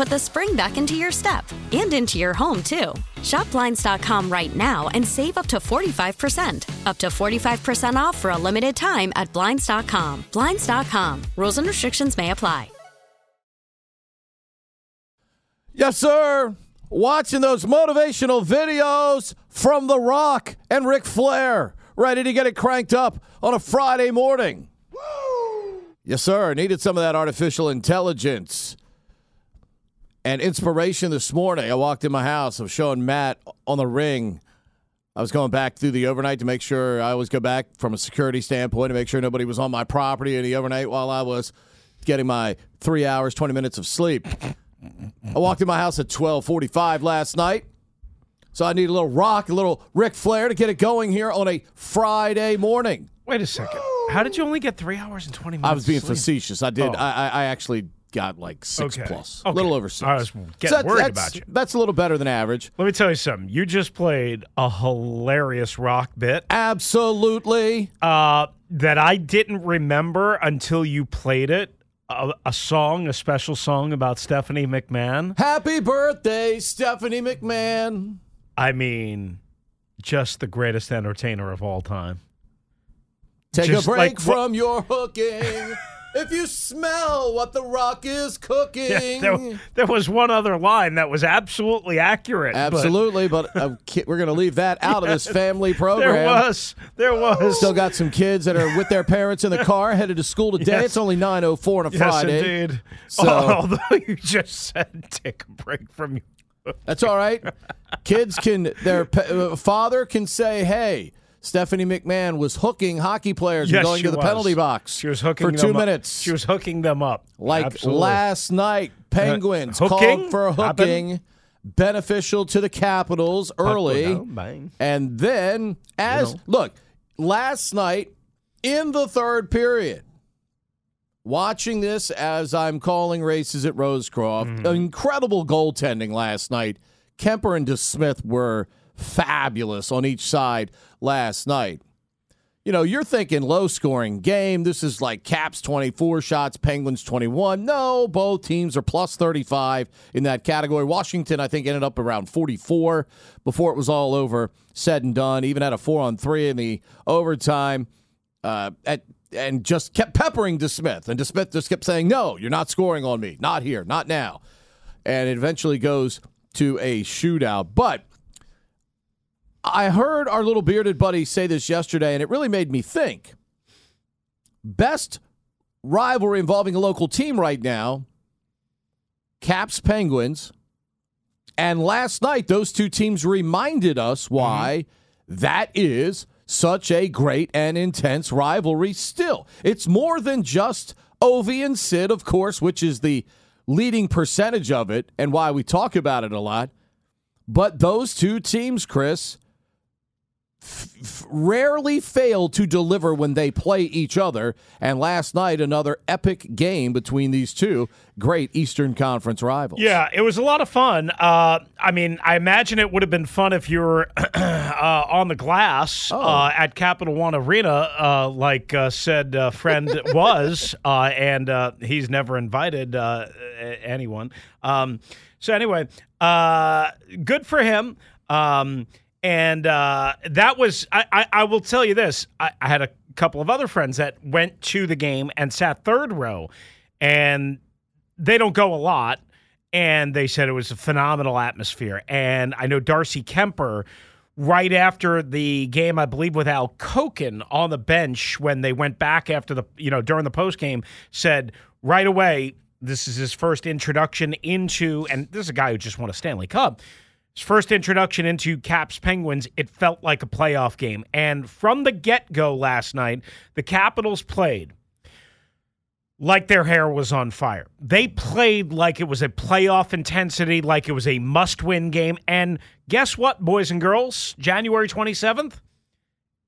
put the spring back into your step and into your home, too. Shop Blinds.com right now and save up to 45%. Up to 45% off for a limited time at Blinds.com. Blinds.com. Rules and restrictions may apply. Yes, sir. Watching those motivational videos from The Rock and Ric Flair, ready to get it cranked up on a Friday morning. Woo! Yes, sir. Needed some of that artificial intelligence and inspiration this morning. I walked in my house. I was showing Matt on the ring. I was going back through the overnight to make sure I always go back from a security standpoint to make sure nobody was on my property in the overnight while I was getting my three hours, 20 minutes of sleep. I walked in my house at 12:45 last night. So I need a little rock, a little Ric Flair to get it going here on a Friday morning. Wait a second. How did you only get three hours and twenty minutes? I was being facetious. I did. Oh. I, I, I actually got like six Okay. plus, Okay. a little over six. I was getting that's, worried about you. That's a little better than average. Let me tell you something. You just played a hilarious rock bit Absolutely. uh, that I didn't remember until you played it. A, a song, a special song about Stephanie McMahon. Happy birthday, Stephanie McMahon. I mean, just the greatest entertainer of all time. Take Just a break like from your hooking. if you smell what the rock is cooking. Yeah, there, there was one other line that was absolutely accurate. Absolutely, but, uh, ki- we're going to leave that out of this family program. There was. There was. Still got some kids that are with their parents in the car headed to school today. Yes. It's only 9.04 on a yes, Friday. indeed. So- Although you just said take a break from you. That's all right. Kids can, their uh, father can say, hey, Stephanie McMahon was hooking hockey players Yes, and going to the was. penalty box She was hooking for two up. minutes. She was hooking them up. like Absolutely. last night, Penguins hooking called for hooking beneficial to the Capitals early. down. And then, as know. look, last night in the third period, watching this as I'm calling races at Rosecroft, Mm-hmm. incredible goaltending last night. Kuemper and DeSmith were fabulous on each side last night. You know, you're thinking low scoring game. This is like Caps 24 shots, Penguins 21. No, both teams are plus 35 in that category. Washington, I think, ended up around 44 before it was all over, said and done. Even had a four on three in the overtime. Uh, at and just kept peppering DeSmith. And DeSmith just kept saying, No, you're not scoring on me. Not here, not now. And it eventually goes to a shootout. But I heard our little bearded buddy say this yesterday, and it really made me think. Best rivalry involving a local team right now Caps Penguins. And last night, those two teams reminded us mm-hmm. why that is such a great and intense rivalry still. It's more than just Ovi and Sid, of course, which is the leading percentage of it and why we talk about it a lot. But those two teams, Chris, f- rarely fail to deliver when they play each other. And last night, another epic game between these two great Eastern Conference rivals. Yeah, it was a lot of fun. Uh, I mean, I imagine it would have been fun if you were uh, on the glass Oh. uh, at Capital One Arena, uh, like uh, said uh, friend was, uh, and uh, he's never invited uh, anyone. Um, so anyway, uh, good for him. Um, and uh, that was, I, I, I will tell you this. I, I had a couple of other friends that went to the game and sat third row, and they don't go a lot. And they said it was a phenomenal atmosphere. And I know Darcy Kuemper, right after the game, I believe with Al Koken on the bench when they went back after the, you know, during the post game, said right away, this is his first introduction into, and this is a guy who just won a Stanley Cup. His first introduction into Caps Penguins, it felt like a playoff game. And from the get go last night, the Capitals played like their hair was on fire. They played like it was a playoff intensity, like it was a must win game. And guess what, boys and girls? January 27th,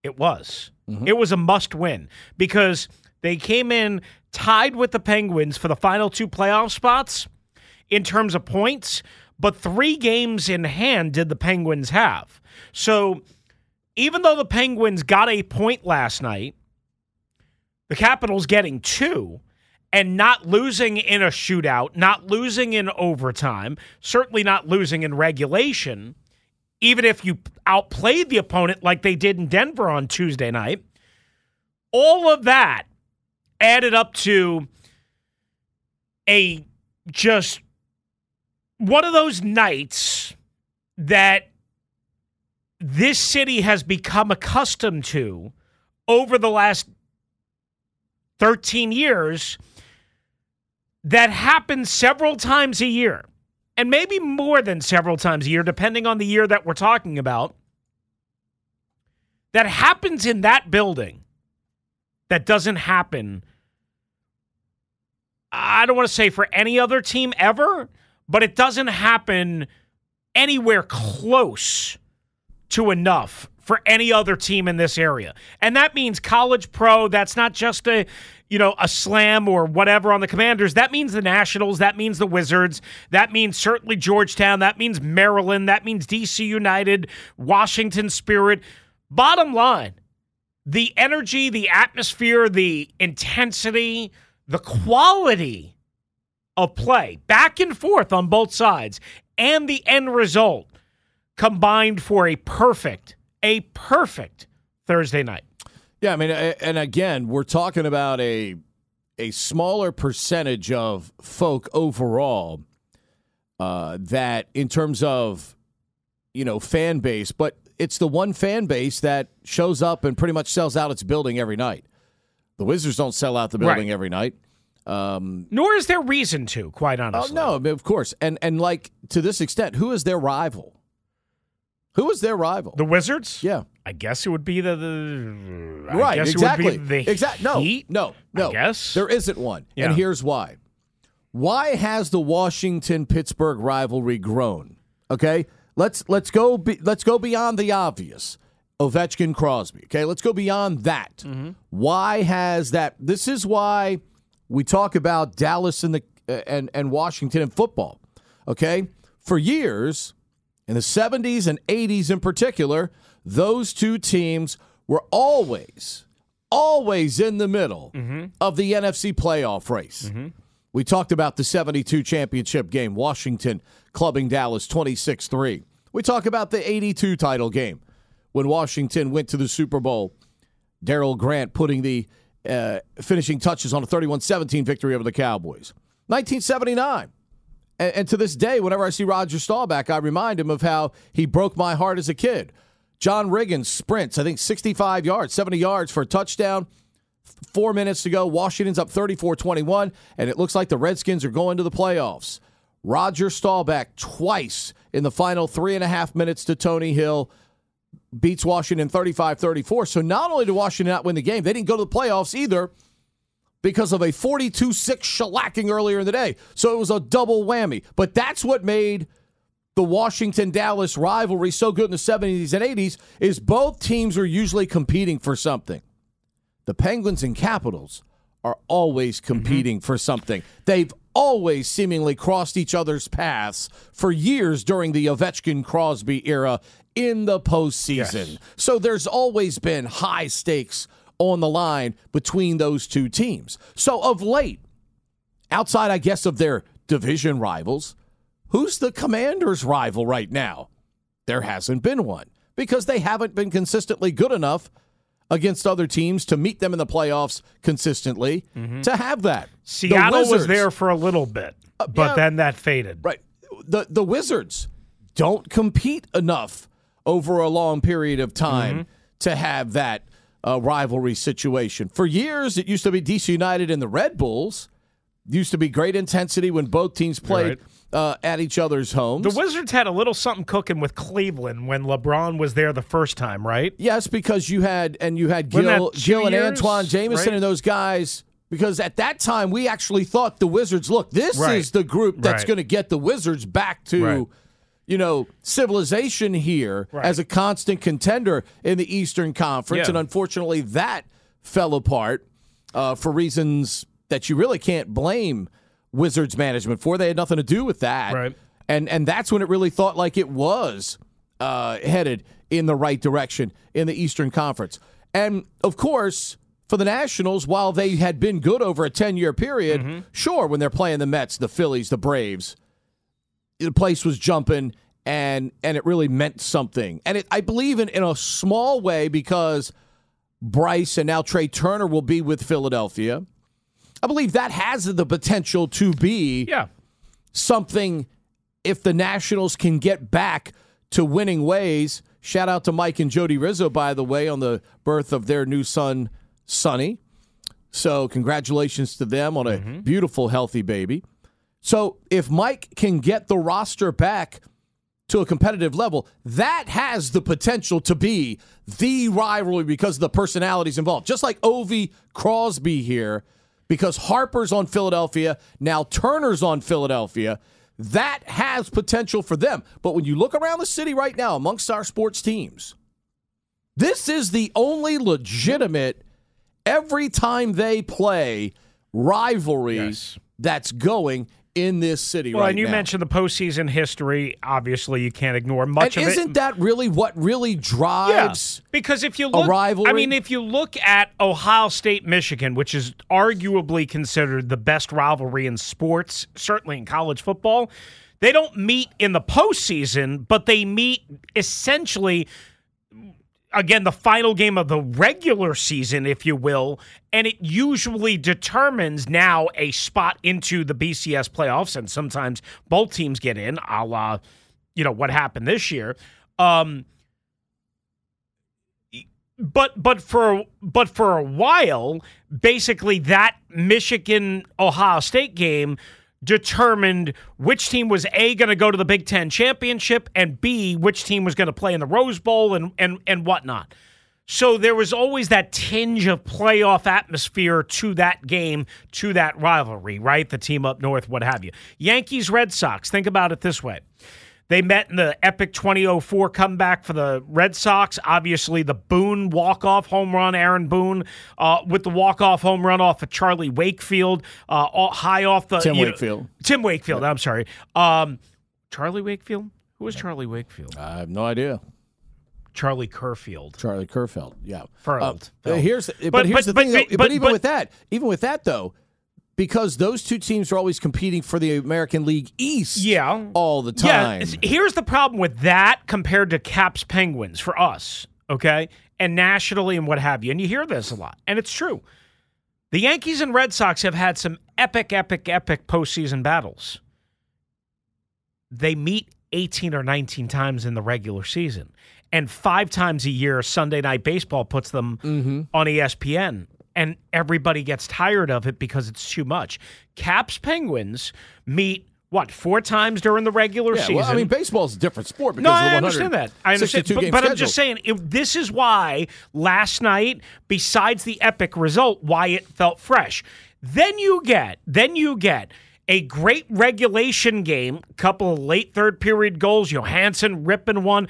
it was. Mm-hmm. It was a must win because they came in tied with the Penguins for the final two playoff spots in terms of points, but three games in hand did the Penguins have. So even though the Penguins got a point last night, the Capitals getting two and not losing in a shootout, not losing in overtime, certainly not losing in regulation, even if you outplayed the opponent like they did in Denver on Tuesday night, all of that added up to a just one of those nights that this city has become accustomed to over the last 13 years that happens several times a year, and maybe more than several times a year, depending on the year that we're talking about, that happens in that building that doesn't happen. I don't want to say for any other team ever, but it doesn't happen anywhere close to enough for any other team in this area. And that means college pro, that's not just a you know, a slam or whatever on the Commanders. That means the Nationals, that means the Wizards, that means certainly Georgetown, that means Maryland, that means DC United, Washington Spirit. Bottom line, the energy, the atmosphere, the intensity, the quality of play back and forth on both sides and the end result combined for a perfect, a perfect Thursday night. Yeah, I mean, and again, we're talking about a a smaller percentage of folk overall uh, that, in terms of you know fan base, but it's the one fan base that shows up and pretty much sells out its building every night. The Wizards don't sell out the building Right. every night. Um, Nor is there reason to, quite oh honestly. no, of course, and and like to this extent, who is their rival? Who is their rival? The Wizards? yeah, I guess it would be the, the I right, guess exactly. It would be the exact. No, no, no. I guess. there isn't one, Yeah. and here's why. Why has the Washington Pittsburgh rivalry grown? Okay, let's let's go be, let's go beyond the obvious. Ovechkin, Crosby. Okay, let's go beyond that. Mm-hmm. Why has that? This is why we talk about Dallas and the uh, and and Washington in football. Okay, for years in the 70s and 80s in particular, those two teams were always, always in the middle of the NFC playoff race. We talked about the 72 championship game, Washington clubbing Dallas 26 3. We talk about the 82 title game when Washington went to the Super Bowl. Darryl Grant putting the uh, finishing touches on a 31 17 victory over the Cowboys. 1979. And, and to this day, whenever I see Roger Staubach, I remind him of how he broke my heart as a kid. John Riggins sprints, I think 65 yards, 70 yards for a touchdown. Four minutes to go. Washington's up 34 21, and it looks like the Redskins are going to the playoffs. Roger Staubach twice in the final three and a half minutes to Tony Hill beats Washington 35 34. So not only did Washington not win the game, they didn't go to the playoffs either because of a 42 6 shellacking earlier in the day. So it was a double whammy. But that's what made the Washington Dallas rivalry so good in the 70s and 80s is both teams are usually competing for something. The Penguins and Capitals are always competing mm-hmm. for something. They've always seemingly crossed each other's paths for years during the Ovechkin Crosby era in the postseason. Yes. So there's always been high stakes on the line between those two teams. So of late, outside, I guess, of their division rivals, who's the Commanders' rival right now? There hasn't been one because they haven't been consistently good enough against other teams to meet them in the playoffs consistently mm-hmm. to have that. Seattle the was there for a little bit, uh, but yeah, then that faded. Right. The the Wizards don't compete enough over a long period of time mm-hmm. to have that uh, rivalry situation. For years, it used to be DC United and the Red Bulls. Used to be great intensity when both teams played. Uh, at each other's homes. The Wizards had a little something cooking with Cleveland when LeBron was there the first time, right? Yes, because you had and you had Gil, Gil and Antawn Jamison right? and those guys. Because at that time we actually thought the Wizards. Look, this right. is the group that's right. going to get the Wizards back to you know, civilization here right. as a constant contender in the Eastern Conference. Yeah. And unfortunately, that fell apart uh, for reasons that you really can't blame Wizards management for. They had nothing to do with that. Right. And, and that's when it really thought like it was uh, headed in the right direction in the Eastern Conference. And of course, for the Nationals, while they had been good over a 10 year period, mm-hmm. sure, when they're playing the Mets, the Phillies, the Braves, the place was jumping and and it really meant something. And it, I believe in in a small way because Bryce and now Trea Turner will be with Philadelphia. I believe that has the potential to be yeah. something if the Nationals can get back to winning ways. Shout out to Mike and Jody Rizzo, by the way, on the birth of their new son, Sonny. So, congratulations to them on a mm-hmm. beautiful, healthy baby. So if Mike can get the roster back to a competitive level, that has the potential to be the rivalry because of the personalities involved. Just like Ovi Crosby here, because Harper's on Philadelphia, now Turner's on Philadelphia. That has potential for them. But when you look around the city right now amongst our sports teams, this is the only legitimate every time they play rivalry yes. that's going in this city well, right and you now. mentioned the postseason history. Obviously, you can't ignore much and of isn't it. Isn't that really what really drives? Yeah, because if you look, a rivalry? I mean, if you look at Ohio State, Michigan, which is arguably considered the best rivalry in sports, certainly in college football, they don't meet in the postseason, but they meet essentially again the final game of the regular season, if you will, and it usually determines now a spot into the BCS playoffs, and sometimes both teams get in, a la, you know, what happened this year. Um, but but for but for a while, basically that Michigan Ohio State game determined which team was A going to go to the Big Ten championship and B which team was going to play in the Rose Bowl and and and whatnot. So there was always that tinge of playoff atmosphere to that game, to that rivalry, right? The team up north, what have you. Yankees, Red Sox. Think about it this way. They met in the epic 2004 comeback for the Red Sox. Obviously, the Boone walk-off home run, Aaron Boone, uh, with the walk-off home run off of Charlie Wakefield, uh, high off the Tim Wakefield. Know, Tim Wakefield. I'm sorry. Um, Charlie Wakefield. Who was Charlie Wakefield? I have no idea. Charlie Kerfeld. Charlie Kerfeld. Yeah. Furled. Uh, here's but, but here's but, the thing. But, though, but even with that, even with that though, because those two teams are always competing for the American League East yeah. all the time. Yeah. Here's the problem with that compared to Caps Penguins for us, okay? And nationally and what have you. And you hear this a lot, and it's true. The Yankees and Red Sox have had some epic, epic, epic postseason battles. They meet 18 or 19 times in the regular season. And five times a year, Sunday Night Baseball puts them mm-hmm. on ESPN and everybody gets tired of it because it's too much. Caps Penguins meet what four times during the regular yeah, season? Well, I mean, baseball's a different sport. no, I understand that. I understand, but, but I'm just saying it, this is why last night, besides the epic result, why it felt fresh. Then you get, then you get a great regulation game, couple of late third period goals. Johansson ripping one.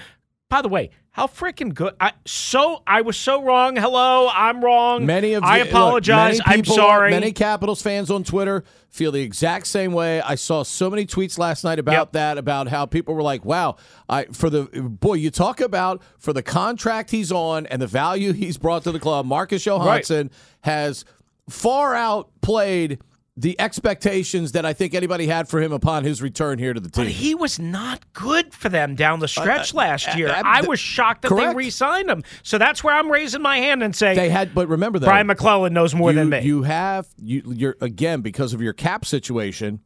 By the way, how freaking good! I so I was so wrong. Hello, I'm wrong. Many of I the- look, apologize. I'm people- sorry. Many Capitals fans on Twitter feel the exact same way. I saw so many tweets last night about Yep. that, about how people were like, "Wow, I for the boy you talk about for the contract he's on and the value he's brought to the club. Marcus Johansson has far outplayed." The expectations that I think anybody had for him upon his return here to the team. But he was not good for them down the stretch last year. uh, I was shocked that correct. they re-signed him. So that's where I'm raising my hand and saying they had, but remember though, Brian MacLellan knows more you, than me. You have you you're again because of your cap situation.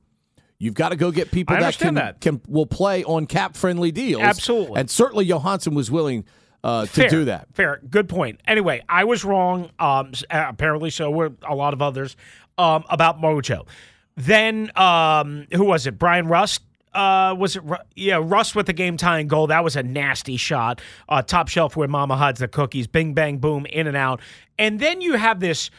You've got to go get people that can, that. can will play on cap friendly deals. Absolutely. and certainly Johansson was willing uh, to Fair, do that. Fair. Good point. Anyway, I was wrong. Um, uh, apparently, so were a lot of others um, about Mojo. Then, um, who was it? Bryan Rust. Uh, was it? Yeah, Rust with the game tying goal. That was a nasty shot. Uh, top shelf where Mama hides the cookies. Bing, bang, boom, in and out. And then you have this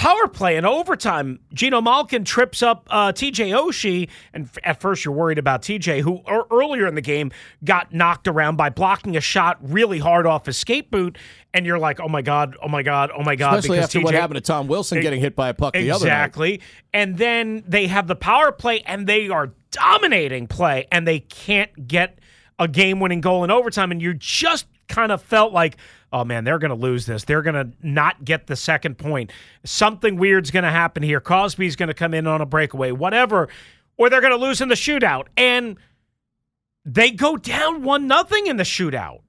power play in overtime. Geno Malkin trips up uh, TJ Oshie, and f- at first you're worried about TJ, who er- earlier in the game got knocked around by blocking a shot really hard off his skate boot, and you're like, oh my god, oh my god, oh my god, Especially because after TJ what happened to Tom Wilson getting hit by a puck the other night. Exactly. And then they have the power play and they are dominating play and they can't get a game winning goal in overtime. And you're just kind of felt like, oh man, they're going to lose this. They're going to not get the second point. Something weird's going to happen here. Crosby's going to come in on a breakaway, whatever. Or they're going to lose in the shootout. And they go down one nothing in the shootout.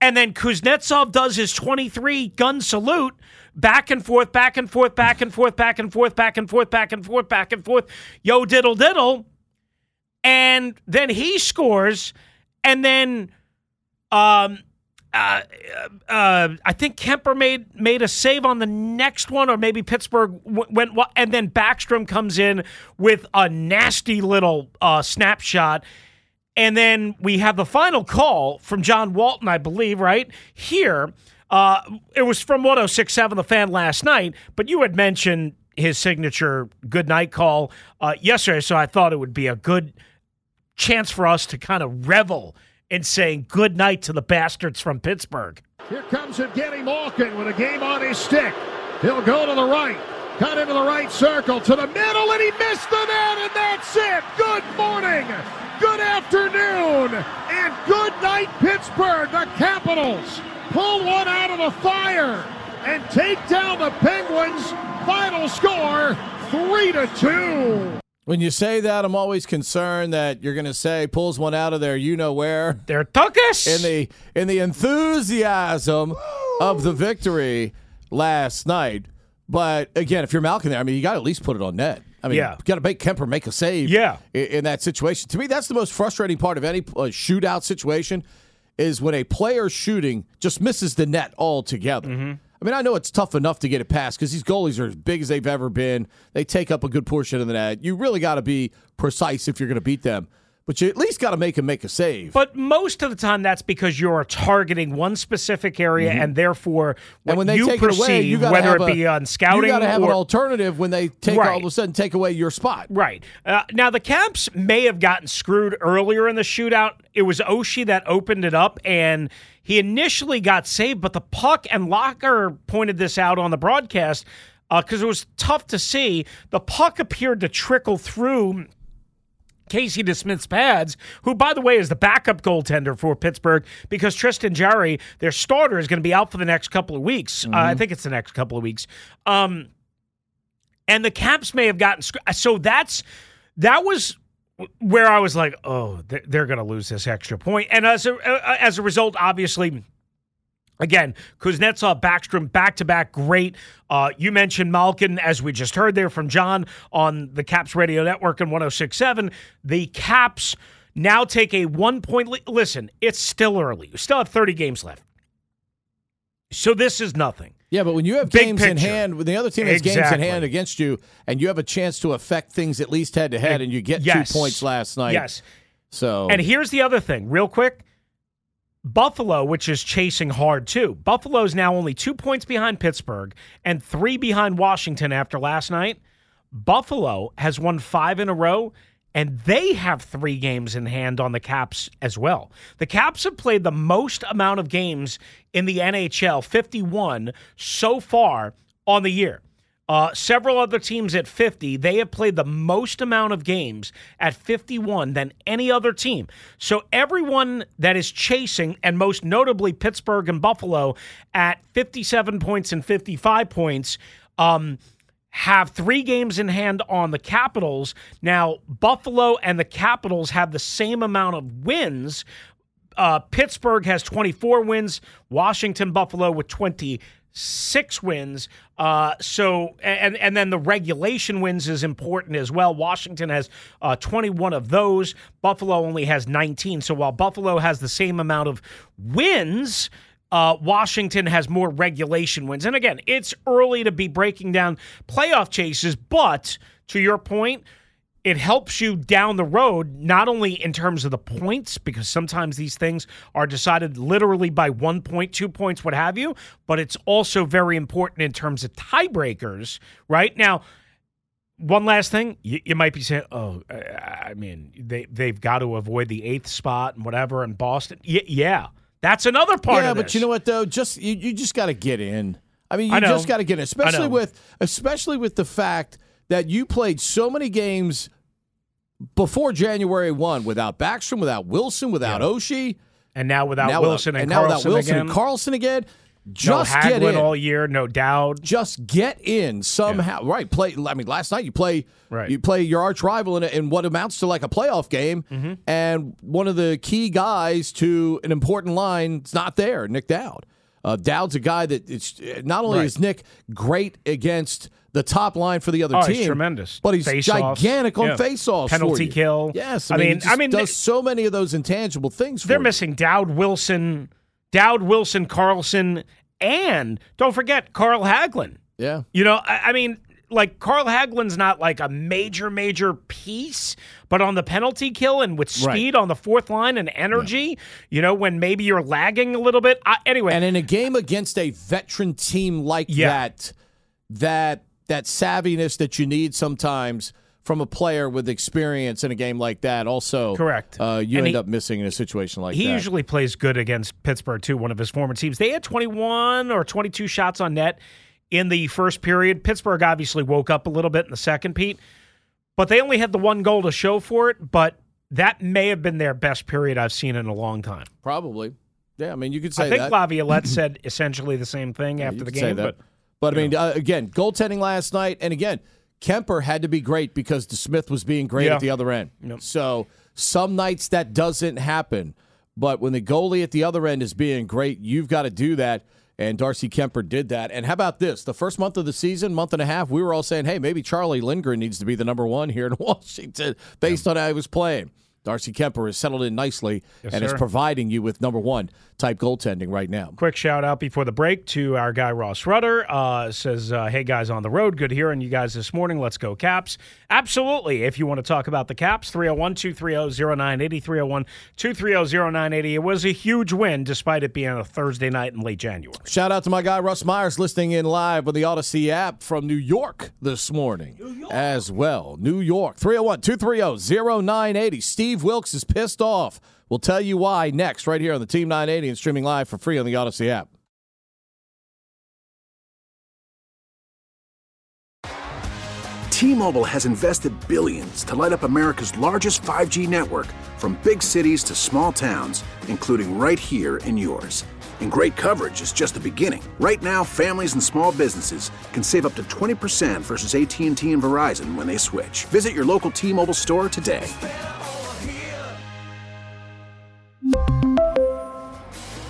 And then Kuznetsov does his 23 gun salute back and forth, back and forth, back and forth, back and forth, back and forth, back and forth, back and forth. Yo, diddle diddle. And then he scores. And then um, uh, uh, I think Kuemper made made a save on the next one, or maybe Pittsburgh w- went. wa- And then Backstrom comes in with a nasty little uh, snapshot. And then we have the final call from John Walton, I believe, right? Here, uh, it was from 1067 The Fan last night, but you had mentioned his signature good night call uh, yesterday, so I thought it would be a good chance for us to kind of revel in saying good night to the bastards from Pittsburgh. Here comes Evgeny Malkin with a game on his stick. He'll go to the right, cut into the right circle, to the middle, and he missed the net, and that's it. Good morning, good afternoon, and good night, Pittsburgh. The Capitals pull one out of the fire and take down the Penguins. Final score, three to two. When you say that, I'm always concerned that you're going to say pulls one out of there. You know where They're us. in the in the enthusiasm of the victory last night. But again, if you're Malkin there, I mean, you got to at least put it on net. I mean, Yeah. you got to make Kuemper make a save. Yeah. in, in that situation. To me, that's the most frustrating part of any uh, shootout situation is when a player shooting just misses the net altogether. Mm-hmm. I mean, I know it's tough enough to get it past because these goalies are as big as they've ever been. They take up a good portion of the net. You really got to be precise if you're going to beat them, but you at least got to make them make a save. But most of the time, that's because you're targeting one specific area, and therefore, and when they you take perceive, it away, you whether it a- be on scouting, you got to have or, an alternative when they take Right. all of a sudden take away your spot. Right. Uh, now, the Caps may have gotten screwed earlier in the shootout. It was Oshie that opened it up, and he initially got saved, but the puck, and Locker pointed this out on the broadcast because it was tough to see. The puck appeared to trickle through. Casey DeSmith's pads, who, by the way, is the backup goaltender for Pittsburgh because Tristan Jarry, their starter, is going to be out for the next couple of weeks. Uh, I think it's the next couple of weeks. Um, and the Caps may have gotten so that's that was where I was like, oh, they're, going to lose this extra point, and as a uh, as a result, obviously. Again, Kuznetsov, Backstrom, back to back, great. Uh, you mentioned Malkin, as we just heard there from John on the Caps Radio Network and 1067. The Caps now take a one point lead. Listen, it's still early. You still have 30 games left. So this is nothing. Yeah, but when you have Big games in hand, when the other team has games in hand against you, and you have a chance to affect things at least head to head, and you get Yes. two points last night. Yes. So And here's the other thing, real quick. Buffalo, which is chasing hard too. Buffalo's now only two points behind Pittsburgh and three behind Washington after last night. Buffalo has won five in a row, and they have three games in hand on the Caps as well. The Caps have played the most amount of games in the NHL, 51 so far on the year. Uh, several other teams at 50, they have played the most amount of games at 51 than any other team. So everyone that is chasing, and most notably Pittsburgh and Buffalo at 57 points and 55 points, um, have three games in hand on the Capitals. Now, Buffalo and the Capitals have the same amount of wins. Uh, Pittsburgh has 24 wins, Washington, Buffalo with 20 six wins. Uh, so and and then the regulation wins is important as well. Washington has uh, 21 of those. Buffalo only has 19. So while Buffalo has the same amount of wins. Uh, Washington has more regulation wins. And again, it's early to be breaking down playoff chases, but to your point, it helps you down the road, not only in terms of the points, because sometimes these things are decided literally by one point, two points, what have you, but it's also very important in terms of tiebreakers, right? Now, one last thing, you, you might be saying, "Oh, I mean, they they've got to avoid the eighth spot and whatever in Boston." Y- yeah, that's another part. Yeah, of but you know what though? Just you, you just got to get in. I mean, you I just got to get in, especially with especially with the fact that you played so many games before January one without Backstrom, without Wilson, without Oshie, and now without now Wilson without, and, now Carlson without Wilson again, and Carlson again. No Just get in. all year, no doubt. just get in somehow. Right. Play. I mean, last night you play. Right. You play your arch rival in, a, in what amounts to like a playoff game, Mm-hmm. and one of the key guys to an important line is not there. Nick Dowd. Uh, Dowd's a guy that it's not only Right. is Nick great against the top line for the other Oh, team, he's tremendous. but he's Face-offs. gigantic on Yeah. faceoffs, Penalty kill. Yes, I, I mean, mean- he I mean, does they- so many of those intangible things. They're you. missing Dowd, Wilson, Dowd, Wilson, Carlson, and don't forget Carl Hagelin. Yeah. You know, I, I mean, like Carl Hagelin's not like a major, major piece, but on the penalty kill and with Right. speed on the fourth line and energy, you know, when maybe you're lagging a little bit. I, anyway, And in a game against a veteran team like Yeah. that, that that savviness that you need sometimes from a player with experience in a game like that, also Correct. Uh, you And end he- up missing in a situation like he that. He usually plays good against Pittsburgh too, one of his former teams. They had 21 or 22 shots on net in the first period. Pittsburgh obviously woke up a little bit in the second, Pete, but they only had the one goal to show for it. But that may have been their best period I've seen in a long time. Probably. Yeah, I mean, you could say I think that. Laviolette said essentially the same thing after the game, but But I mean, uh, again, goaltending last night, and again, Kuemper had to be great because DeSmith was being great Yeah. at the other end. Yep. So some nights that doesn't happen, but when the goalie at the other end is being great, you've got to do that. And Darcy Kuemper did that. And how about this? The first month of the season, month and a half, we were all saying, "Hey, maybe Charlie Lindgren needs to be the number one here in Washington based on how he was playing." Darcy Kuemper has settled in nicely Yes, and is providing you with number one type goaltending right now. Quick shout out before the break to our guy Ross Rudder. Uh, says, uh, "Hey guys on the road, good hearing you guys this morning. Let's go Caps." Absolutely. If you want to talk about the Caps, 301-230-0980, 301-230-0980. It was a huge win despite it being a Thursday night in late January. Shout out to my guy Russ Myers listening in live on the Audacy app from New York this morning as well. New York, 301 230 0980. Steve Wilks is pissed off. We'll tell you why next, right here on the Team 980 and streaming live for free on the Audacy app. T-Mobile has invested billions to light up America's largest 5G network from big cities to small towns, including right here in yours. And great coverage is just the beginning. Right now, families and small businesses can save up to 20% versus AT&T and Verizon when they switch. Visit your local T-Mobile store today.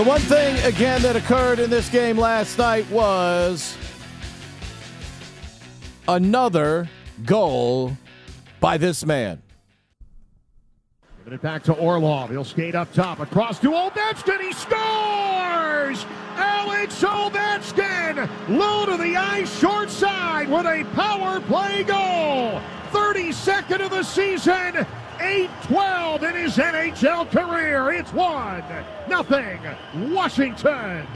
The one thing, again, that occurred in this game last night was another goal by this man. Giving it back to Orlov. He'll skate up top. Across to Ovechkin. He scores! Alex Ovechkin! Low to the ice, short side with a power play goal. 32nd of the season. 8-12 in his NHL career. It's 1 nothing Washington.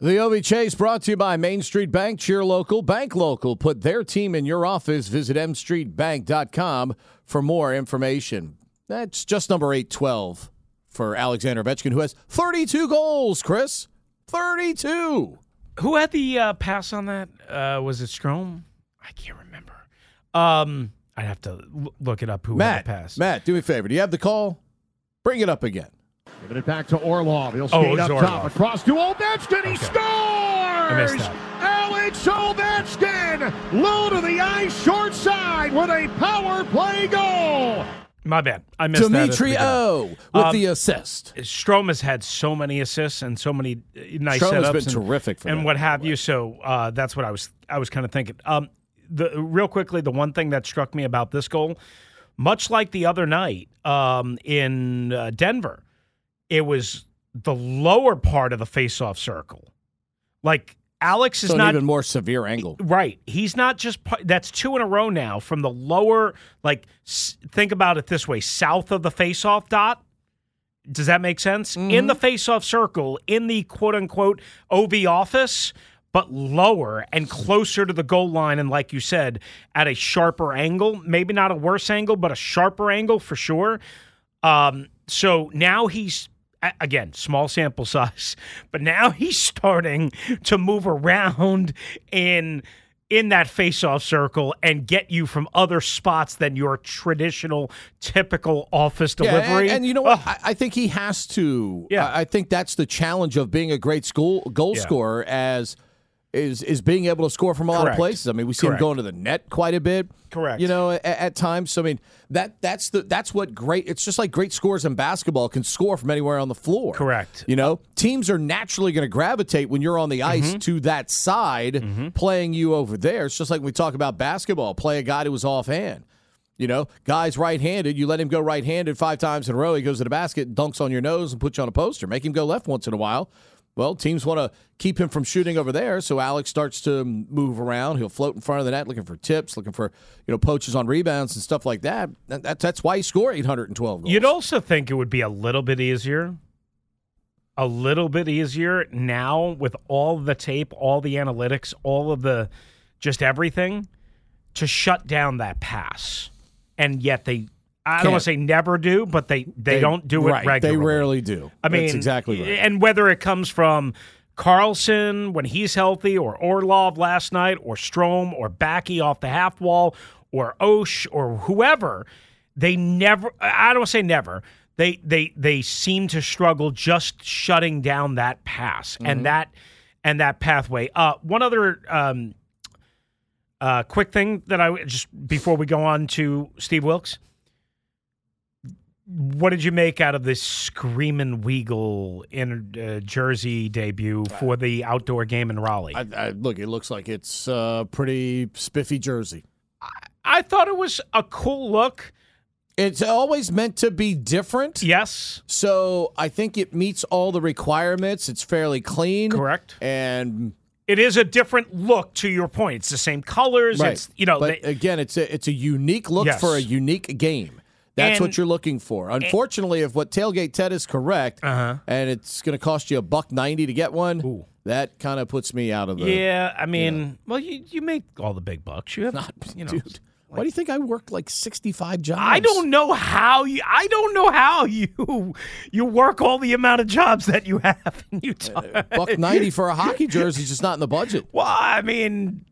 The OV Chase brought to you by Main Street Bank. Cheer local, bank local. Put their team in your office. Visit mstreetbank.com for more information. That's just number 812 for Alexander Ovechkin, who has 32 goals, Chris. 32. Who had the uh, pass on that? Uh, was it Strom? I can't remember. Um, I'd have to look it up. Who Matt, had the pass? Matt, do me a favor. Do you have the call? Bring it up again. Giving it back to Orlov. He'll Oh, skate it up Orlov. top. Across to Ovechkin. He scores! I missed that. Alex Ovechkin! Low to the ice, short side with a power play goal. My bad. I missed that. at Dimitri beginning. O with Um, the assist. Strom has had so many assists and so many uh, nice Strom has setups been and, terrific for and them, what have you. So uh, that's what I was I was kind of thinking. Um, the real quickly, the one thing that struck me about this goal, much like the other night um, in uh, Denver, it was the lower part of the faceoff circle. Like Alex is So an not even more severe angle. Right. He's not just that's two in a row now from the lower like think about it this way, south of the face-off dot. Does that make sense? In the face-off circle, in the quote unquote OV office, but lower and closer to the goal line and like you said, at a sharper angle, maybe not a worse angle, but a sharper angle for sure. Um so now he's again, small sample size, but now he's starting to move around in in that face-off circle and get you from other spots than your traditional, typical office Yeah, delivery. and, and you know what? I, I think he has to. Yeah. I, I think that's the challenge of being a great school goal Yeah. scorer as is is being able to score from a lot of places. I mean, we see him Correct. going to the net quite a bit. Correct. You know, at, at times. So I mean, that that's the that's what great. It's just like great scores in basketball can score from anywhere on the floor. Correct. You know, teams are naturally going to gravitate when you're on the ice Mm-hmm. to that side, playing you over there. It's just like when we talk about basketball. Play a guy who was offhand. You know, guy's right-handed. You let him go right-handed five times in a row. He goes to the basket, dunks on your nose, and puts you on a poster. Make him go left once in a while. Well, teams want to keep him from shooting over there, so Alex starts to move around. He'll float in front of the net, looking for tips, looking for you know poaches on rebounds and stuff like that. That- that- that's why he scored 812 goals. You'd also think it would be a little bit easier, a little bit easier now with all the tape, all the analytics, all of the just everything to shut down that pass. And yet they, I don't want to say never do, but they, they, don't do it right. regularly. They rarely do. I mean, that's exactly right. And whether it comes from Carlson when he's healthy, or Orlov last night, or Strom, or Backy off the half wall, or Osh, or whoever, they never. I don't want to say never. they they they seem to struggle just shutting down that pass Mm-hmm. and that and that pathway. Uh, one other um, uh, quick thing that I just before we go on to Steve Wilks. What did you make out of this screaming Eagle in uh, Jersey debut for the outdoor game in Raleigh? I, I, look, it looks like it's a pretty spiffy jersey. I thought it was a cool look. It's always meant to be different. Yes. So I think it meets all the requirements. It's fairly clean. Correct. And It is a different look to your point. It's the same colors. right. It's you know but they- again, it's a it's a unique look Yes. for a unique game. That's And- what you're looking for. Unfortunately, if what tailgate Ted is correct, Uh-huh. and it's going to cost you a buck ninety to get one, that kind of puts me out of the. yeah, I mean, well, you you make all the big bucks. You have, Not, you know. dude. Why do you think I worked like sixty five jobs? I don't know how you. I don't know how you you work all the amount of jobs that you have in Utah. buck ninety for a hockey jersey is just not in the budget. Well, I mean,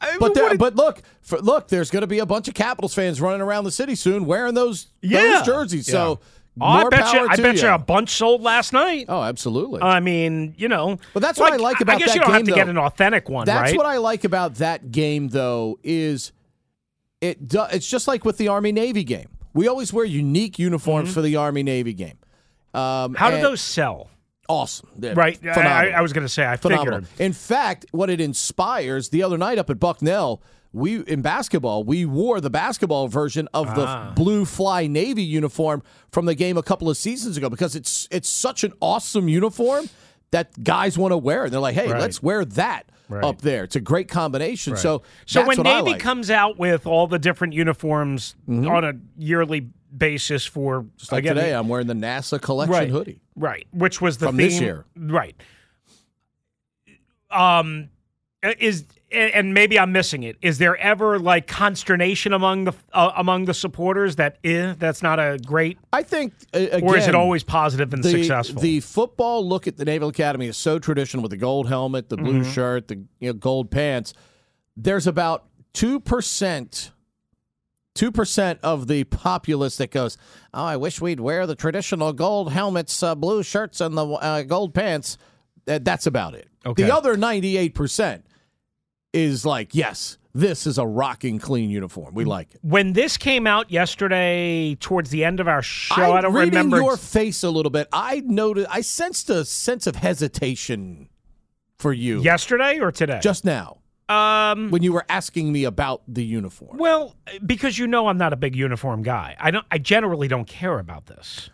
I- But there, but look, for, look, there's going to be a bunch of Capitals fans running around the city soon wearing those Yeah. those jerseys. So Oh, I bet you. I bet you you. a bunch sold last night. Oh, absolutely. I mean, you know. But that's what I like about I guess that you don't have game, to get though. an authentic one, That's right? what I like about that game, though, is it. Do, it's just like with the Army Navy game. We always wear unique uniforms for the Army Navy game. Um, Mm-hmm. How do those sell? Awesome, They're Right. I. I was going to say. I phenomenal. figured. In fact, what it inspires the other night up at Bucknell, we in basketball, we wore the basketball version of Ah. the blue fly navy uniform from the game a couple of seasons ago because it's it's such an awesome uniform that guys want to wear. And They're like, hey, Right. let's wear that Right. up there. It's a great combination. So So that's when Navy like. Mm-hmm. comes out with all the different uniforms on a yearly basis for Just like again, today, I'm wearing the NASA collection right, hoodie. right, which was the From theme, this year. right? Um, is and maybe I'm missing it. Is there ever like consternation among the uh, among the supporters that eh, that's not a great, I think, uh, again, or is it always positive and the, successful? The football look at the Naval Academy is so traditional with the gold helmet, the blue Mm-hmm. shirt, the you know, gold pants. There's about two percent, two percent of the populace that goes, "Oh, I wish we'd wear the traditional gold helmets, uh, blue shirts, and the uh, gold pants." That, that's about it. Okay. The other ninety-eight percent is like, "Yes, this is a rocking clean uniform. We like it." when this came out yesterday, towards the end of our show, I'm I don't reading remember. your face a little bit. I noted. I sensed a sense of hesitation for you yesterday or today? just now um, when you were asking me about the uniform. Well, because you know I'm not a big uniform guy. I don't. I generally don't care about this.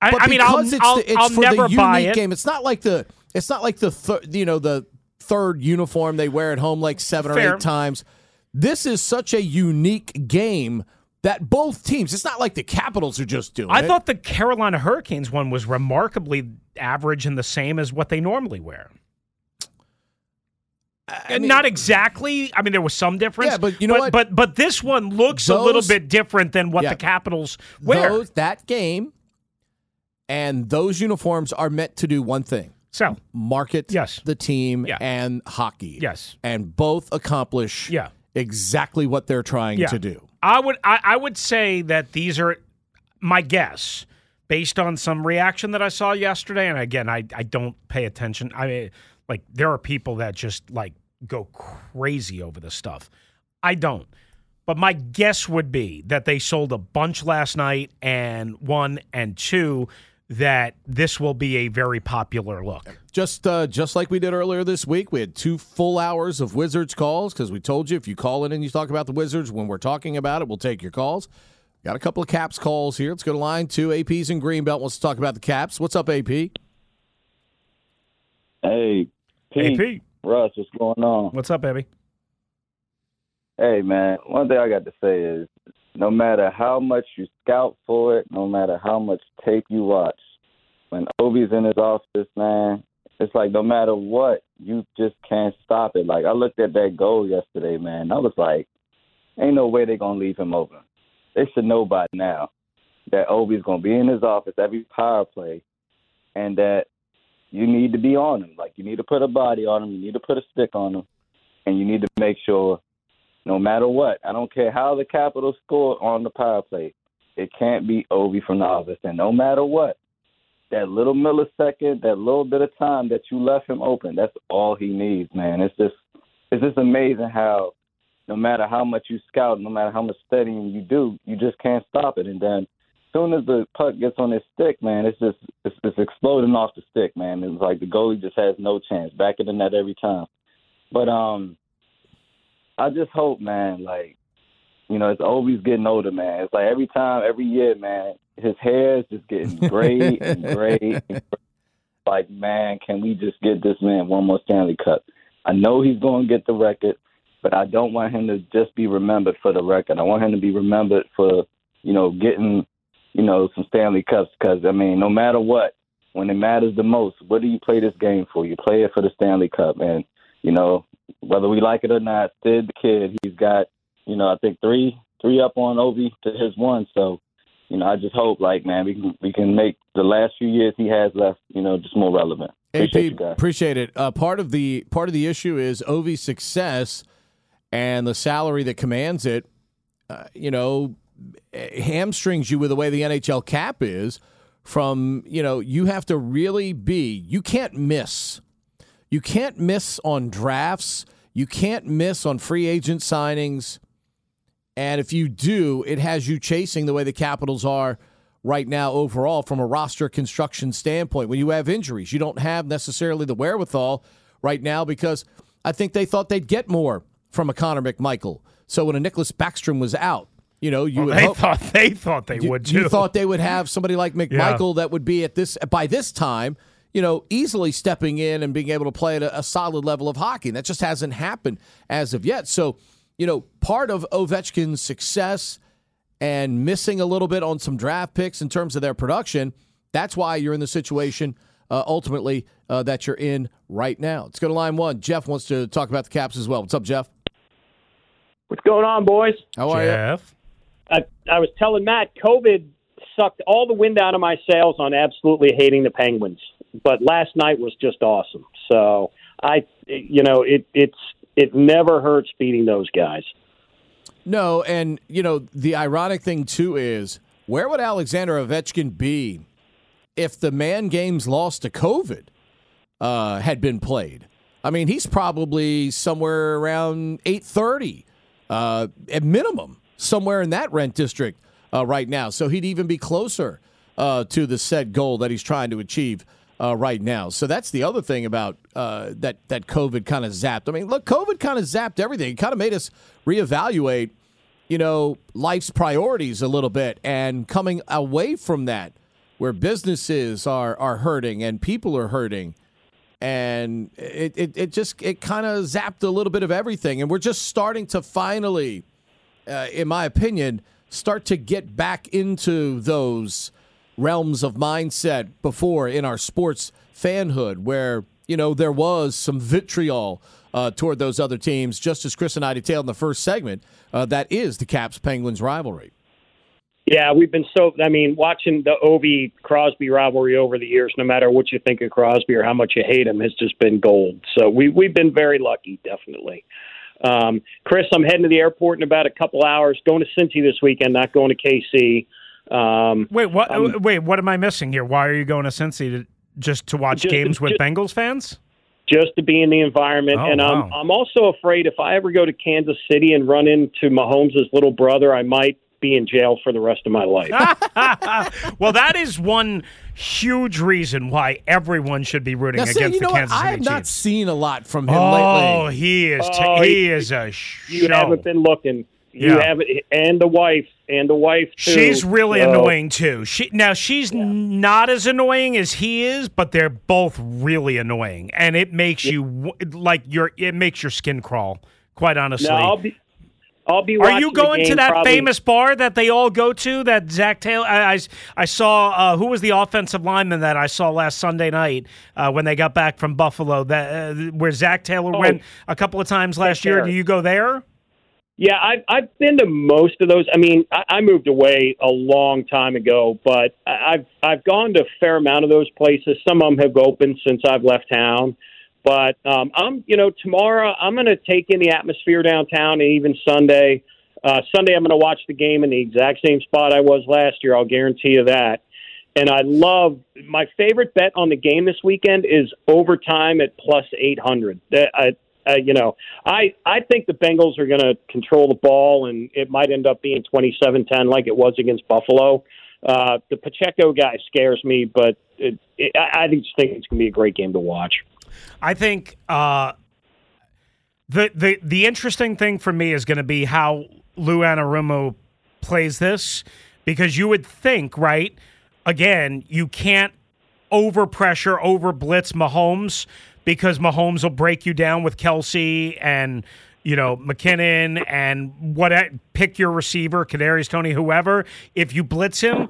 I, but I mean, I'll, it's, I'll, the, it's I'll for never the buy unique it. game. It's not like the. It's not like the thir- you know the third uniform they wear at home like seven or eight times. This is such a unique game that both teams. It's not like the Capitals are just doing. I it. thought the Carolina Hurricanes one was remarkably average and the same as what they normally wear. I mean- not exactly. I mean, there was some difference. Yeah, but you know what? But but this one looks a little bit different than what Yeah. the Capitals wear. Those, that game and those uniforms are meant to do one thing so market Yes. the team Yeah. and hockey. Yes. And both accomplish Yeah. exactly what they're trying Yeah. to do. I would I, I would say that these are my guess based on some reaction that I saw yesterday. And again, I, I don't pay attention. I mean, like there are people that just like go crazy over this stuff. I don't. But my guess would be that they sold a bunch last night and one and two that this will be a very popular look. Just uh, just like we did earlier this week, we had two full hours of Wizards calls because we told you if you call in and you talk about the Wizards when we're talking about it, we'll take your calls. Got a couple of Caps calls here. Let's go to line two. AP's in Greenbelt wants to talk about the Caps. What's up, AP? Hey, Pete, AP, Russ, what's going on? what's up, baby? Hey, man, one thing I got to say is no matter how much you scout for it, no matter how much tape you watch, when Ovi's in his office, man, it's like no matter what, you just can't stop it. Like, I looked at that goal yesterday, man. I was like, ain't no way they're going to leave him open. They should know by now that Ovi's going to be in his office every power play and that you need to be on him. Like, you need to put a body on him, you need to put a stick on him, and you need to make sure no matter what. I don't care how the Capitals score on the power play. it can't be Ovi from the office. And no matter what, that little millisecond, that little bit of time that you left him open, that's all he needs, man. It's just it's just amazing how no matter how much you scout, no matter how much studying you do, you just can't stop it. And then soon as the puck gets on his stick, man, it's just it's, it's exploding off the stick, man. It's like the goalie just has no chance. Back in the net every time. But um I just hope, man, like you know, it's always getting older, man. It's like every time, every year, man, his hair is just getting gray and gray. And gray. Like, man, can we just get this man one more Stanley Cup? I know he's going to get the record, but I don't want him to just be remembered for the record. I want him to be remembered for, you know, getting, you know, some Stanley Cups. Because I mean, no matter what, when it matters the most, what do you play this game for? You play it for the Stanley Cup, and you know, whether we like it or not, Sid the kid, he's got you know, I think three three up on Ovi to his one. So, you know, I just hope like man, we can we can make the last few years he has left, you know, just more relevant. Appreciate, AP, appreciate it. Uh, part of the part of the issue is Ovi's success and the salary that commands it. Uh, you know, hamstrings you with the way the NHL cap is. From you know, you have to really be. You can't miss. You can't miss on drafts. You can't miss on free agent signings. And if you do, it has you chasing the way the Capitals are right now overall from a roster construction standpoint. When you have injuries, you don't have necessarily the wherewithal right now because I think they thought they'd get more from a Connor McMichael. So when a Nicklas Backstrom was out, you know, you well, would they hope, thought they thought they you, would too. You thought they would have somebody like McMichael yeah. that would be at this by this time, you know, easily stepping in and being able to play at a, a solid level of hockey. And that just hasn't happened as of yet. So you know, part of Ovechkin's success and missing a little bit on some draft picks in terms of their production, that's why you're in the situation uh, ultimately uh, that you're in right now. Let's go to line one. Jeff wants to talk about the Caps as well. What's up, Jeff? What's going on, boys? How are Jeff? you? I, I was telling Matt, COVID sucked all the wind out of my sails on absolutely hating the Penguins. But last night was just awesome. So I, you know, it, it's it never hurts beating those guys. No, and you know the ironic thing too is where would Alexander Ovechkin be if the man games lost to COVID uh, had been played? I mean, he's probably somewhere around eight thirty uh, at minimum, somewhere in that rent district uh, right now. So he'd even be closer uh, to the set goal that he's trying to achieve uh, right now. So that's the other thing about uh, that that COVID kind of zapped. I mean, look, COVID kind of zapped everything. It kind of made us reevaluate, you know, life's priorities a little bit, and coming away from that, where businesses are are hurting and people are hurting, and it it, it just it kind of zapped a little bit of everything, and we're just starting to finally, uh, in my opinion, start to get back into those realms of mindset before in our sports fanhood where, you know, there was some vitriol uh, toward those other teams, just as Chris and I detailed in the first segment. Uh, that is the Caps Penguins rivalry. Yeah, we've been so. I mean, watching the Ovi Crosby rivalry over the years, no matter what you think of Crosby or how much you hate him, has just been gold. So we we've been very lucky, definitely. Um, Chris, I'm heading to the airport in about a couple hours. Going to Cincy this weekend, not going to KC. Um, wait, what? Um, wait, what am I missing here? Why are you going to Cincy to, just to watch just, games with just, Bengals fans? Just to be in the environment, oh, and wow. I'm I'm also afraid if I ever go to Kansas City and run into Mahomes' little brother, I might be in jail for the rest of my life. well, that is one huge reason why everyone should be rooting now, against see, you the know Kansas what? City I have Chiefs. not seen a lot from him oh, lately. Oh, he is. T- oh, he, he is a show. You haven't been looking. You Yeah. have it, and the wife, and the wife too. She's really So- annoying too. She now she's not as annoying as he is, but they're both really annoying, and it makes you like your it makes your skin crawl. Quite honestly, No, I'll be. I'll be. Are you going to that probably- famous bar that they all go to? That Zac Taylor. I, I, I saw uh, who was the offensive lineman that I saw last Sunday night uh, when they got back from Buffalo. That uh, where Zac Taylor Oh. went a couple of times last year. Do you go there? Yeah, I've I've been to most of those. I mean, I, I moved away a long time ago, but I've I've gone to a fair amount of those places. Some of them have opened since I've left town, but um, I'm you know tomorrow I'm going to take in the atmosphere downtown, and even Sunday. Uh, Sunday, I'm going to watch the game in the exact same spot I was last year. I'll guarantee you that. And I love my favorite bet on the game this weekend is overtime at plus 800. I, uh, you know, I I think the Bengals are going to control the ball, and it might end up being 27-10 like it was against Buffalo. Uh, the Pacheco guy scares me, but it, it, I, I just think it's going to be a great game to watch. I think uh, the the the interesting thing for me is going to be how Lou Anarumo plays this, because you would think, right? Again, you can't over pressure, over blitz Mahomes because Mahomes will break you down with Kelce and you know McKinnon and what pick your receiver, Kadarius Toney, whoever. If you blitz him,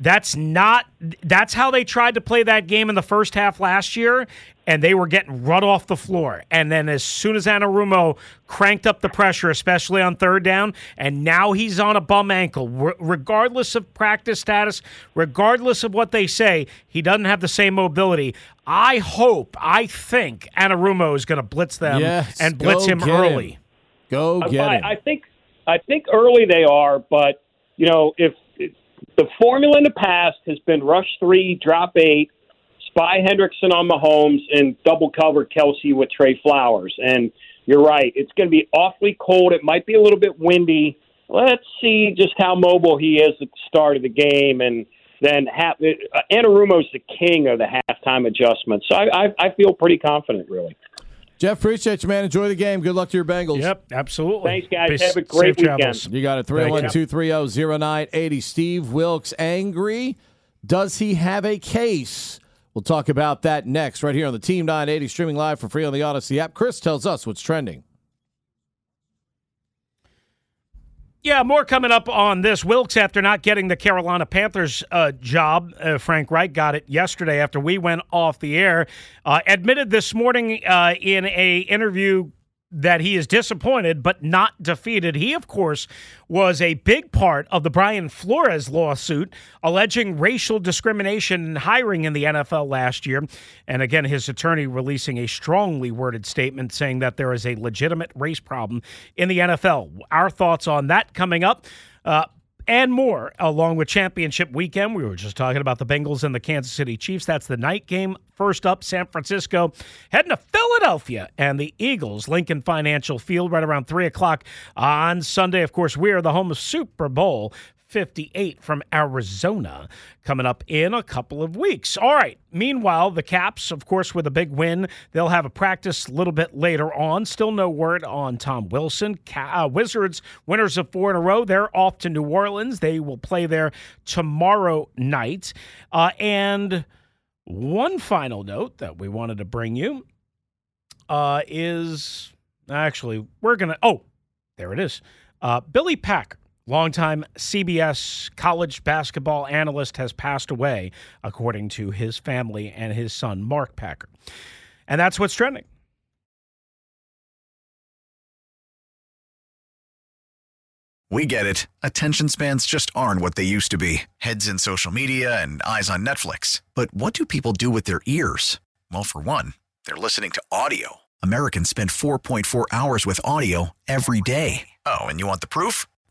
that's not. That's how they tried to play that game in the first half last year, and they were getting run off the floor. And then as soon as Anarumo cranked up the pressure, especially on third down, and now he's on a bum ankle, regardless of practice status, regardless of what they say, he doesn't have the same mobility. I hope, I think Anarumo is going to blitz them yes, and blitz him early. Him. Go get I, him. I think I think early they are, but you know if the formula in the past has been rush three, drop eight, spy Hendrickson on Mahomes, and double cover Kelce with Trey Flowers. And you're right, it's going to be awfully cold. It might be a little bit windy. Let's see just how mobile he is at the start of the game, and then ha- uh, Anarumo's the king of the halftime adjustments. So I, I, I feel pretty confident, really. Jeff, appreciate you, man. Enjoy the game. Good luck to your Bengals. Yep, absolutely. Thanks, guys. Be Have a great weekend. Travels. You got it. 301 230 0980. Steve Wilks angry. Does he have a case? We'll talk about that next, right here on the Team 980, streaming live for free on the Audacy app. Chris tells us what's trending. Yeah, more coming up on this. Wilks, after not getting the Carolina Panthers uh, job, uh, Frank Reich got it yesterday after we went off the air. Uh, admitted this morning uh, in a interview that he is disappointed but not defeated. He, of course, was a big part of the Brian Flores lawsuit alleging racial discrimination in hiring in the NFL last year. And again, his attorney releasing a strongly worded statement saying that there is a legitimate race problem in the NFL. Our thoughts on that coming up. Uh, and more along with championship weekend. We were just talking about the Bengals and the Kansas City Chiefs. That's the night game. First up, San Francisco heading to Philadelphia and the Eagles, Lincoln Financial Field, right around 3 o'clock on Sunday. Of course, we are the home of Super Bowl 58 from Arizona coming up in a couple of weeks. All right. Meanwhile, the Caps, of course, with a big win, they'll have a practice a little bit later on. Still no word on Tom Wilson. uh, Wizards, winners of four in a row, they're off to New Orleans. They will play there tomorrow night. Uh, and one final note that we wanted to bring you uh, is actually, we're going to, oh, there it is. Uh, Billy Packer Longtime CBS college basketball analyst has passed away, according to his family and his son, Mark Packer. And that's what's trending. We get it. Attention spans just aren't what they used to be heads in social media and eyes on Netflix. But what do people do with their ears? Well, for one, they're listening to audio. Americans spend 4.4 hours with audio every day. Oh, and you want the proof?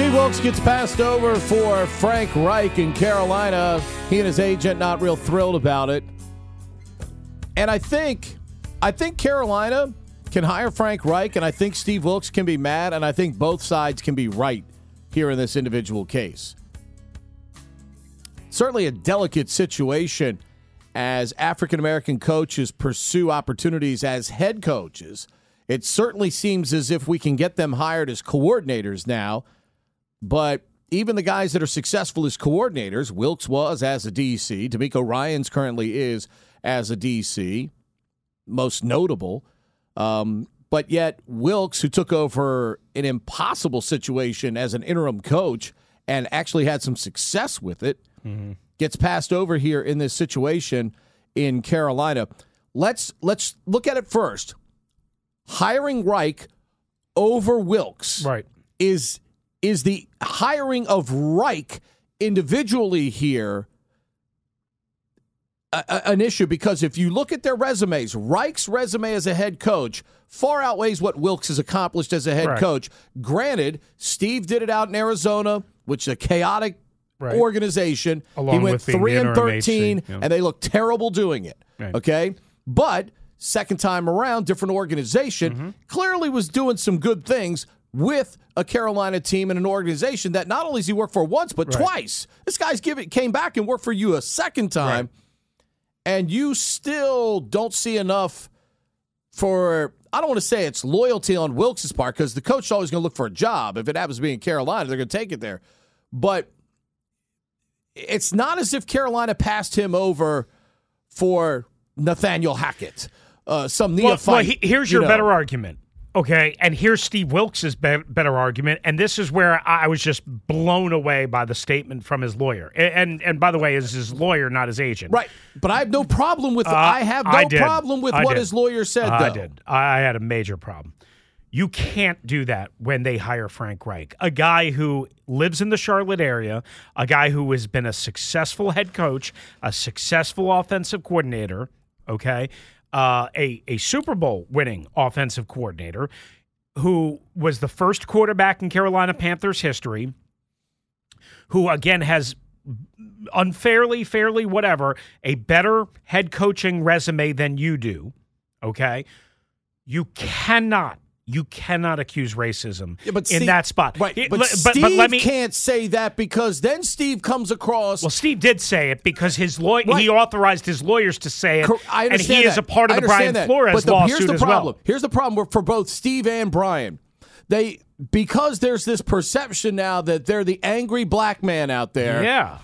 Steve Wilks gets passed over for Frank Reich in Carolina. He and his agent not real thrilled about it. And I think I think Carolina can hire Frank Reich, and I think Steve Wilks can be mad, and I think both sides can be right here in this individual case. Certainly a delicate situation as African American coaches pursue opportunities as head coaches. It certainly seems as if we can get them hired as coordinators now but even the guys that are successful as coordinators, Wilks was as a DC, DeMeco Ryans currently is as a DC, most notable. Um, but yet, Wilks, who took over an impossible situation as an interim coach and actually had some success with it, gets passed over here in this situation in Carolina. Let's let's look at it first. Hiring Reich over Wilks right. is is the hiring of Reich individually here a, a- an issue because if you look at their resumes, Reich's resume as a head coach far outweighs what Wilks has accomplished as a head Right. coach. Granted, Steve did it out in Arizona, which is a chaotic Right. organization. Along he went three and thirteen, yeah. and they looked terrible doing it. Right. Okay, but second time around, different organization, Mm-hmm. clearly was doing some good things with a Carolina team and an organization that not only has he worked for once but Right. twice. This guy's given came back and worked for you a second time, and you still don't see enough for. I don't want to say it's loyalty on Wilks' part because the coach is always going to look for a job. If it happens to be in Carolina, they're going to take it there. But it's not as if Carolina passed him over for Nathaniel Hackett, uh, some Well, neophyte. well, he- here's you your know. better argument. Okay, and here's Steve Wilks' be- better argument, and this is where I was just blown away by the statement from his lawyer. And and, by the way, is his lawyer, not his agent. Right, but I have no problem with. Uh, I have no I problem with I what did. his lawyer said. I did. I had a major problem. You can't do that when they hire Frank Reich, a guy who lives in the Charlotte area, a guy who has been a successful head coach, a successful offensive coordinator, okay, uh, a, a Super Bowl winning offensive coordinator, who was the first quarterback in Carolina Panthers history, who again has unfairly, fairly, whatever, a better head coaching resume than you do, okay? You cannot, you cannot accuse racism Yeah, but in Steve- that spot. Right, but, Steve let me. can't say that because then Steve comes across. well, Steve did say it because his lawyer Right. he authorized his lawyers to say it, I and understand he is a part of I the Brian that. Flores but the, lawsuit here's the as problem. well. Here's the problem for both Steve and Brian. They because there's this perception now that they're the angry black man out there. Yeah.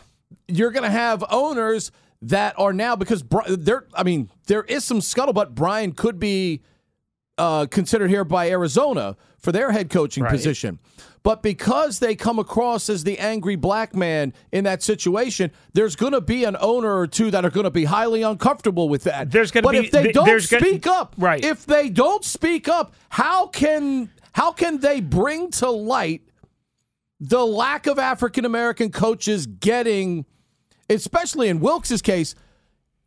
you're going to have owners that are now because Bri- there. I mean, there is some scuttlebutt. Brian could be uh, considered here by Arizona for their head coaching Right. position. But because they come across as the angry black man in that situation, there's going to be an owner or two that are going to be highly uncomfortable with that. There's gonna be. but if they th- don't there's gonna- speak up, Right. If they don't speak up, how can how can they bring to light the lack of African American coaches getting, especially in Wilks' case,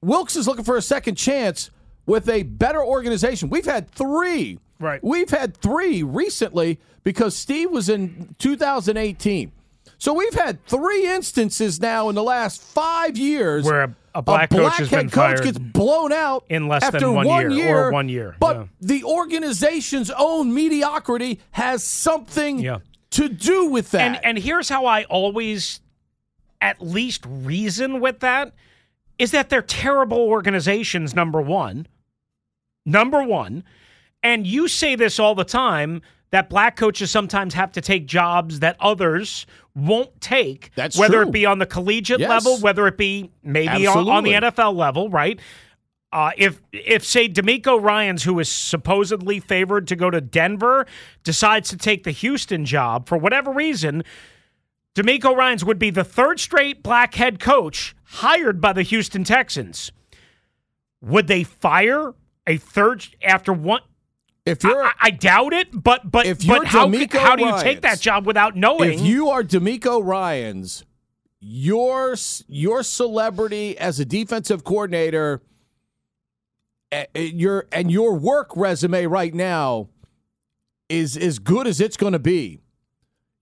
Wilks is looking for a second chance with a better organization. We've had three. Right. We've had three recently because Steve was in 2018. So we've had three instances now in the last five years Where a- a black coach has head been coach gets blown out in less after than one one year, or one year, But yeah. the organization's own mediocrity has something Yeah. to do with that. And and here's how I always at least reason with that is that they're terrible organizations number 1. Number 1. And you say this all the time that black coaches sometimes have to take jobs that others won't take That's whether true. it be on the collegiate Yes. level, whether it be maybe on, on the NFL level, right? Uh, if if say DeMeco Ryans, who is supposedly favored to go to Denver, decides to take the Houston job for whatever reason, DeMeco Ryans would be the third straight black head coach hired by the Houston Texans. Would they fire a third after one? if you're I, I doubt it, but but If you're but how, how do you take Ryans, that job without knowing? if you are DeMeco Ryans, your your celebrity as a defensive coordinator, your and your work resume right now is as good as it's going to be.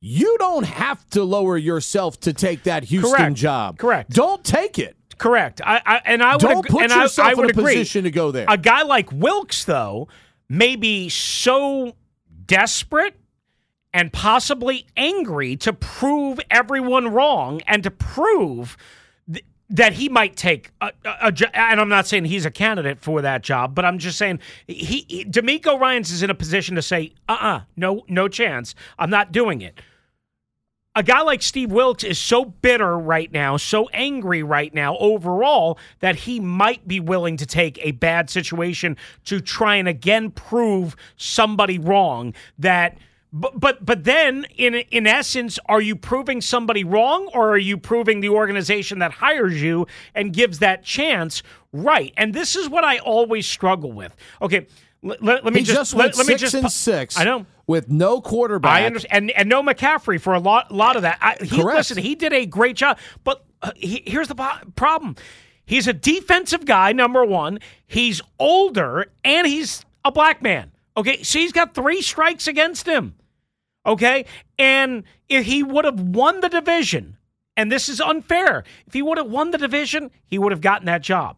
You don't have to lower yourself to take that Houston Correct. job. Correct. Don't take it. Correct. I, I and I would Don't ag- put and I- yourself I, would in a agree. position to go there. A guy like Wilks, though, may be so desperate and possibly angry to prove everyone wrong and to prove th- that he might take a, a, a jo- and I'm not saying he's a candidate for that job, but I'm just saying he, he DeMeco Ryans is in a position to say, uh-uh, no, no chance. I'm not doing it a guy like Steve Wilks is so bitter right now, so angry right now overall, that he might be willing to take a bad situation to try and again prove somebody wrong that But but but then in in essence, are you proving somebody wrong, or are you proving the organization that hires you and gives that chance right? And this is what I always struggle with. Okay, let, let, let me he just, just let, went let me six just and six. I know. with no quarterback. I understand, and, and no McCaffrey for a lot lot of that. I, he Correct. listen, he did a great job, but uh, he, here's the problem: he's a defensive guy. Number one, he's older, and he's a black man. Okay, so he's got three strikes against him. Okay, and if he would have won the division, and this is unfair, if he would have won the division, he would have gotten that job.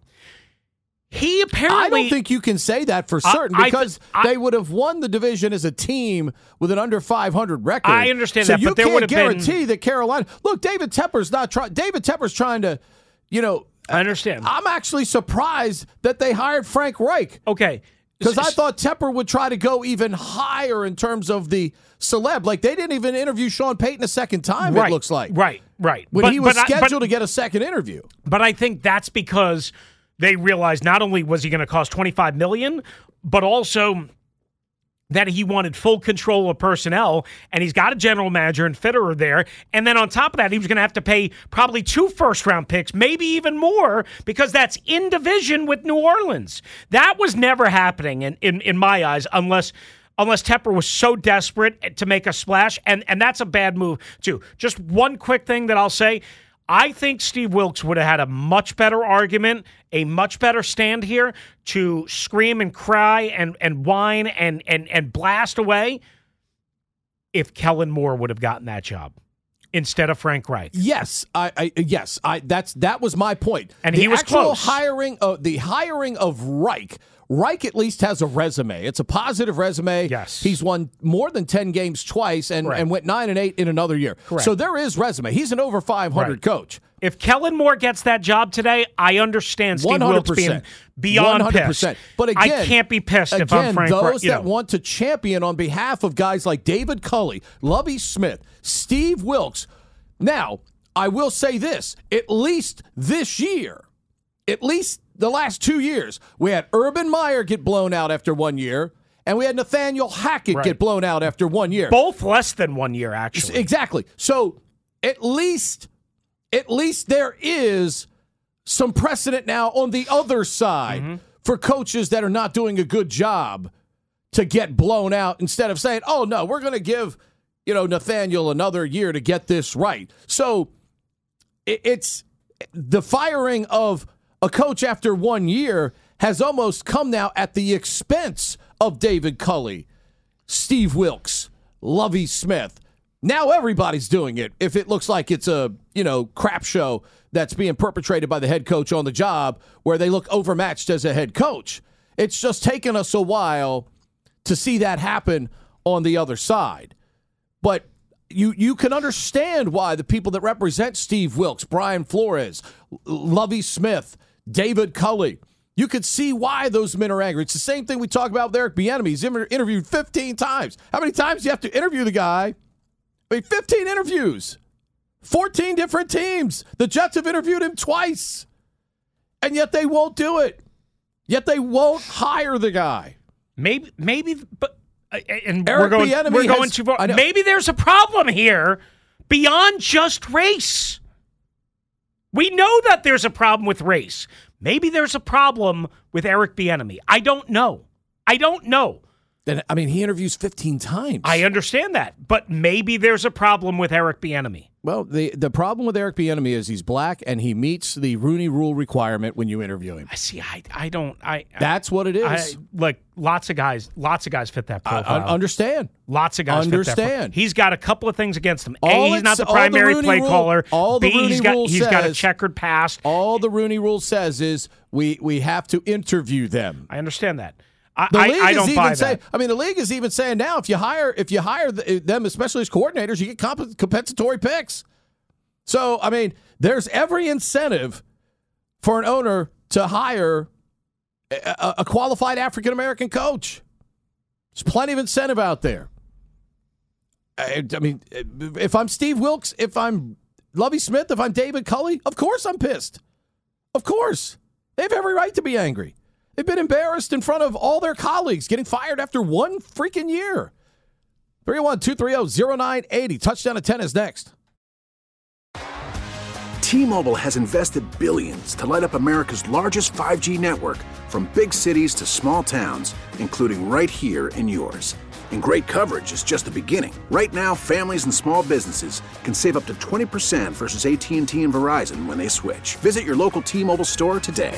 He apparently. I don't think you can say that for certain I because I- they would have won the division as a team with an under 500 record. I understand so that, you can't have been- guarantee that Carolina. Look, David Tepper's not trying. David Tepper's trying to, you know. I understand. I'm actually surprised that they hired Frank Reich. Okay. Because I thought Tepper would try to go even higher in terms of the celeb. Like they didn't even interview Sean Payton a second time. Right, It looks like right, right. when But- he was but I- but- scheduled to get a second interview. But I think that's because they realized not only was he going to cost 25 million, but also that he wanted full control of personnel and he's got a general manager and Fitterer there. And then on top of that he was going to have to pay probably two first round picks maybe even more because that's in division with New Orleans. That was never happening in in, in my eyes unless unless Tepper was so desperate to make a splash and and that's a bad move too. Just one quick thing that I'll say I think Steve Wilks would have had a much better argument, a much better stand here to scream and cry and, and whine and, and, and blast away if Kellen Moore would have gotten that job instead of Frank Reich. Yes, I, I yes, I that's that was my point. And the he was actual close. hiring of the hiring of Reich. Reich at least has a resume. It's a positive resume. Yes. He's won more than 10 games twice and, Correct. and went 9 and 8 in another year. Correct. So there is resume. He's an over 500 Right. coach. If Kellen Moore gets that job today, I understand Steve Wilks being 100%. beyond 100%. pissed. But again, I can't be pissed if I'm Frank those that know. want to champion on behalf of guys like David Culley, Lovie Smith, Steve Wilks. Now, I will say this: at least this year, at least the last two years, we had Urban Meyer get blown out after one year, and we had Nathaniel Hackett Right. get blown out after one year. Both less than one year, actually. Exactly. So at least, at least there is some precedent now on the other side Mm-hmm. for coaches that are not doing a good job to get blown out instead of saying, "Oh no, we're going to give you know Nathaniel another year to get this right." So it's the firing of a coach after one year has almost come now at the expense of David Culley, Steve Wilks, Lovie Smith. Now everybody's doing it. If it looks like it's a you know crap show that's being perpetrated by the head coach on the job, where they look overmatched as a head coach, it's just taken us a while to see that happen on the other side. But you you can understand why the people that represent Steve Wilks, Brian Flores, Lovie Smith, David Culley, you could see why those men are angry. It's the same thing we talk about with Eric Bieniemy. He's interviewed 15 times. How many times do you have to interview the guy? I mean, 15 interviews, 14 different teams. The Jets have interviewed him twice, and yet they won't do it. Yet they won't hire the guy. Maybe, maybe, but and Eric we're going, we're going has- too far. Maybe there's a problem here beyond just race. We know that there's a problem with race. Maybe there's a problem with Eric Bieniemy. I don't know. I don't know. Then I mean, he interviews 15 times. I understand that, but maybe there's a problem with Eric Bieniemy. Well, the the problem with Eric Bieniemy is he's black and he meets the Rooney Rule requirement when you interview him. I see. I I don't. I That's what it is. I, like lots of guys. Lots of guys fit that profile. I understand. Lots of guys fit that profile. Understand. He's got a couple of things against him. All A, he's not the all the primary play Rule- caller. all the B, he's Rooney got Rule he's got a checkered past. All the Rooney Rule says is we we have to interview them. I understand that. I, The league I is don't even buy saying. that. I mean, the league is even saying now if you hire if you hire them, especially as coordinators, you get comp- compensatory picks. So I mean, there's every incentive for an owner to hire a, a- a qualified African American coach. There's plenty of incentive out there. I, I mean, if I'm Steve Wilks, if I'm Lovie Smith, if I'm David Culley, of course I'm pissed. Of course. They have every right to be angry. They've been embarrassed in front of all their colleagues, getting fired after one freaking year. 301 230 0980. Touchdown at 10 is next. T Mobile has invested billions to light up America's largest 5G network from big cities to small towns, including right here in yours. And great coverage is just the beginning. Right now, families and small businesses can save up to 20% versus AT&T and Verizon when they switch. Visit your local T-Mobile store today.